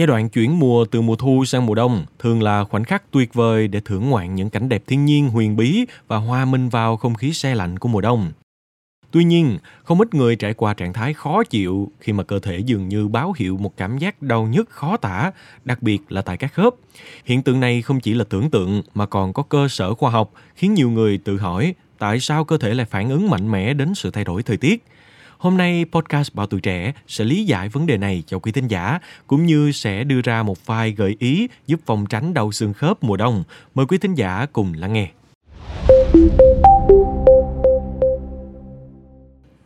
Giai đoạn chuyển mùa từ mùa thu sang mùa đông thường là khoảnh khắc tuyệt vời để thưởng ngoạn những cảnh đẹp thiên nhiên huyền bí và hòa minh vào không khí se lạnh của mùa đông. Tuy nhiên, không ít người trải qua trạng thái khó chịu khi mà cơ thể dường như báo hiệu một cảm giác đau nhức khó tả, đặc biệt là tại các khớp. Hiện tượng này không chỉ là tưởng tượng mà còn có cơ sở khoa học, khiến nhiều người tự hỏi tại sao cơ thể lại phản ứng mạnh mẽ đến sự thay đổi thời tiết. Hôm nay, podcast Bảo Tuổi Trẻ sẽ lý giải vấn đề này cho quý thính giả, cũng như sẽ đưa ra một vài gợi ý giúp phòng tránh đau xương khớp mùa đông. Mời quý thính giả cùng lắng nghe.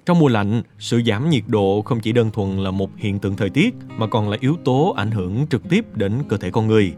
Trong mùa lạnh, sự giảm nhiệt độ không chỉ đơn thuần là một hiện tượng thời tiết mà còn là yếu tố ảnh hưởng trực tiếp đến cơ thể con người.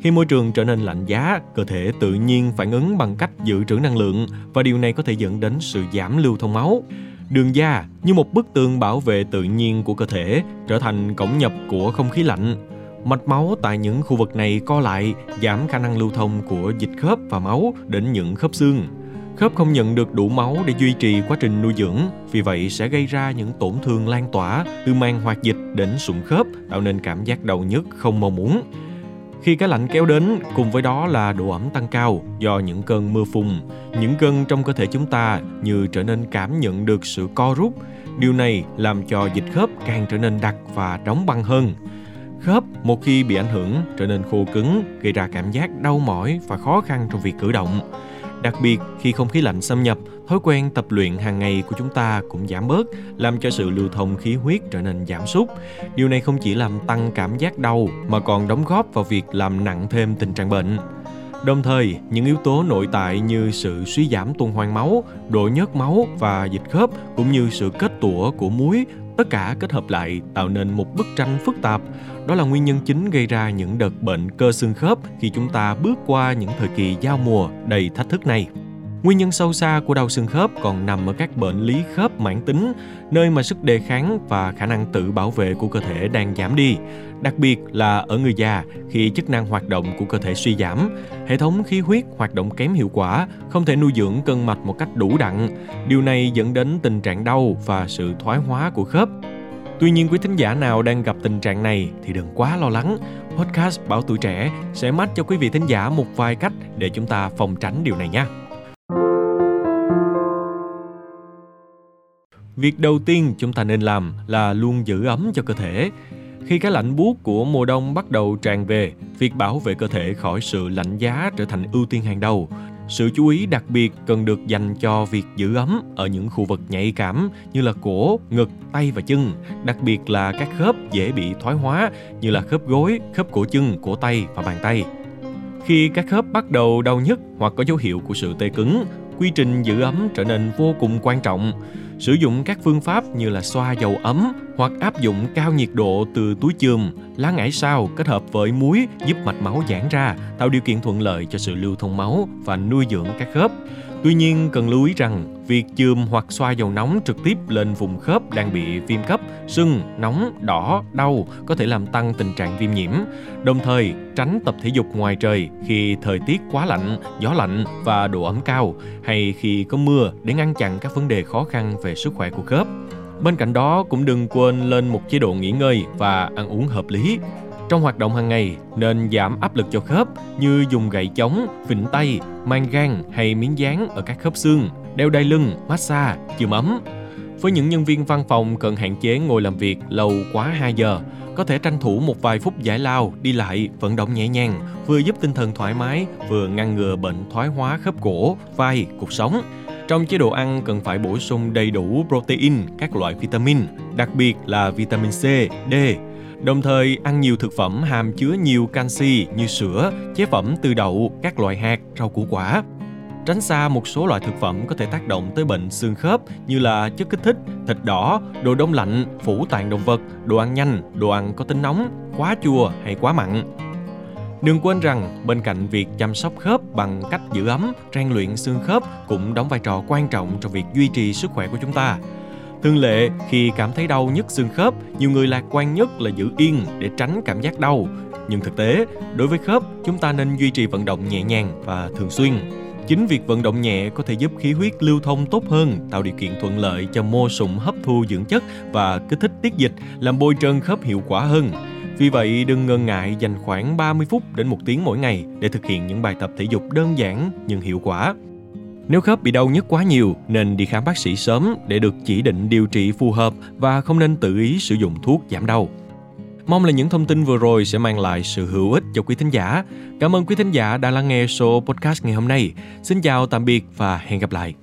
Khi môi trường trở nên lạnh giá, cơ thể tự nhiên phản ứng bằng cách dự trữ năng lượng và điều này có thể dẫn đến sự giảm lưu thông máu. Đường da như một bức tường bảo vệ tự nhiên của cơ thể, trở thành cổng nhập của không khí lạnh. Mạch máu tại những khu vực này co lại, giảm khả năng lưu thông của dịch khớp và máu đến những khớp xương. Khớp không nhận được đủ máu để duy trì quá trình nuôi dưỡng, vì vậy sẽ gây ra những tổn thương lan tỏa từ màng hoạt dịch đến sụn khớp, tạo nên cảm giác đau nhức không mong muốn. Khi cái lạnh kéo đến, cùng với đó là độ ẩm tăng cao do những cơn mưa phùn, những cơn trong cơ thể chúng ta như trở nên cảm nhận được sự co rút. Điều này làm cho dịch khớp càng trở nên đặc và đóng băng hơn. Khớp một khi bị ảnh hưởng trở nên khô cứng, gây ra cảm giác đau mỏi và khó khăn trong việc cử động. Đặc biệt khi không khí lạnh xâm nhập, thói quen tập luyện hàng ngày của chúng ta cũng giảm bớt, làm cho sự lưu thông khí huyết trở nên giảm sút. Điều này không chỉ làm tăng cảm giác đau mà còn đóng góp vào việc làm nặng thêm tình trạng bệnh. Đồng thời, những yếu tố nội tại như sự suy giảm tuần hoàn máu, độ nhớt máu và dịch khớp cũng như sự kết tủa của muối tất cả kết hợp lại tạo nên một bức tranh phức tạp. Đó là nguyên nhân chính gây ra những đợt bệnh cơ xương khớp khi chúng ta bước qua những thời kỳ giao mùa đầy thách thức này. Nguyên nhân sâu xa của đau xương khớp còn nằm ở các bệnh lý khớp mãn tính, nơi mà sức đề kháng và khả năng tự bảo vệ của cơ thể đang giảm đi, đặc biệt là ở người già khi chức năng hoạt động của cơ thể suy giảm, hệ thống khí huyết hoạt động kém hiệu quả, không thể nuôi dưỡng cân mạch một cách đủ đặn. Điều này dẫn đến tình trạng đau và sự thoái hóa của khớp. Tuy nhiên quý thính giả nào đang gặp tình trạng này thì đừng quá lo lắng. Podcast Bảo Tuổi Trẻ sẽ mách cho quý vị thính giả một vài cách để chúng ta phòng tránh điều này nhé. Việc đầu tiên chúng ta nên làm là luôn giữ ấm cho cơ thể. Khi cái lạnh buốt của mùa đông bắt đầu tràn về, việc bảo vệ cơ thể khỏi sự lạnh giá trở thành ưu tiên hàng đầu. Sự chú ý đặc biệt cần được dành cho việc giữ ấm ở những khu vực nhạy cảm như là cổ, ngực, tay và chân, đặc biệt là các khớp dễ bị thoái hóa như là khớp gối, khớp cổ chân, cổ tay và bàn tay. Khi các khớp bắt đầu đau nhức hoặc có dấu hiệu của sự tê cứng, quy trình giữ ấm trở nên vô cùng quan trọng. Sử dụng các phương pháp như là xoa dầu ấm hoặc áp dụng cao nhiệt độ từ túi chườm, lá ngải sao kết hợp với muối giúp mạch máu giãn ra, tạo điều kiện thuận lợi cho sự lưu thông máu và nuôi dưỡng các khớp. Tuy nhiên, cần lưu ý rằng việc chườm hoặc xoa dầu nóng trực tiếp lên vùng khớp đang bị viêm cấp, sưng, nóng, đỏ, đau có thể làm tăng tình trạng viêm nhiễm. Đồng thời, tránh tập thể dục ngoài trời khi thời tiết quá lạnh, gió lạnh và độ ẩm cao hay khi có mưa để ngăn chặn các vấn đề khó khăn về sức khỏe của khớp. Bên cạnh đó cũng đừng quên lên một chế độ nghỉ ngơi và ăn uống hợp lý trong hoạt động hàng ngày nên giảm áp lực cho khớp như dùng gậy chống, vịnh tay, mang gan hay miếng dán ở các khớp xương, đeo đai lưng, massage, chườm ấm. Với những nhân viên văn phòng cần hạn chế ngồi làm việc lâu quá 2 giờ, có thể tranh thủ một vài phút giải lao, đi lại, vận động nhẹ nhàng, vừa giúp tinh thần thoải mái, vừa ngăn ngừa bệnh thoái hóa khớp cổ, vai, cuộc sống. Trong chế độ ăn cần phải bổ sung đầy đủ protein, các loại vitamin, đặc biệt là vitamin C, D, Đồng thời ăn nhiều thực phẩm hàm chứa nhiều canxi như sữa, chế phẩm từ đậu, các loại hạt, rau củ quả. Tránh xa một số loại thực phẩm có thể tác động tới bệnh xương khớp như là chất kích thích, thịt đỏ, đồ đông lạnh, phủ tạng động vật, đồ ăn nhanh, đồ ăn có tính nóng, quá chua hay quá mặn. Đừng quên rằng bên cạnh việc chăm sóc khớp bằng cách giữ ấm, rèn luyện xương khớp cũng đóng vai trò quan trọng trong việc duy trì sức khỏe của chúng ta. Thường lệ, khi cảm thấy đau nhức xương khớp, nhiều người lạc quan nhất là giữ yên để tránh cảm giác đau. Nhưng thực tế, đối với khớp, chúng ta nên duy trì vận động nhẹ nhàng và thường xuyên. Chính việc vận động nhẹ có thể giúp khí huyết lưu thông tốt hơn, tạo điều kiện thuận lợi cho mô sụn hấp thu dưỡng chất và kích thích tiết dịch, làm bôi trơn khớp hiệu quả hơn. Vì vậy, đừng ngần ngại dành khoảng 30 phút đến một tiếng mỗi ngày để thực hiện những bài tập thể dục đơn giản nhưng hiệu quả. Nếu khớp bị đau nhức quá nhiều nên đi khám bác sĩ sớm để được chỉ định điều trị phù hợp và không nên tự ý sử dụng thuốc giảm đau. Mong là những thông tin vừa rồi sẽ mang lại sự hữu ích cho quý thính giả. Cảm ơn quý thính giả đã lắng nghe số podcast ngày hôm nay. Xin chào, tạm biệt và hẹn gặp lại.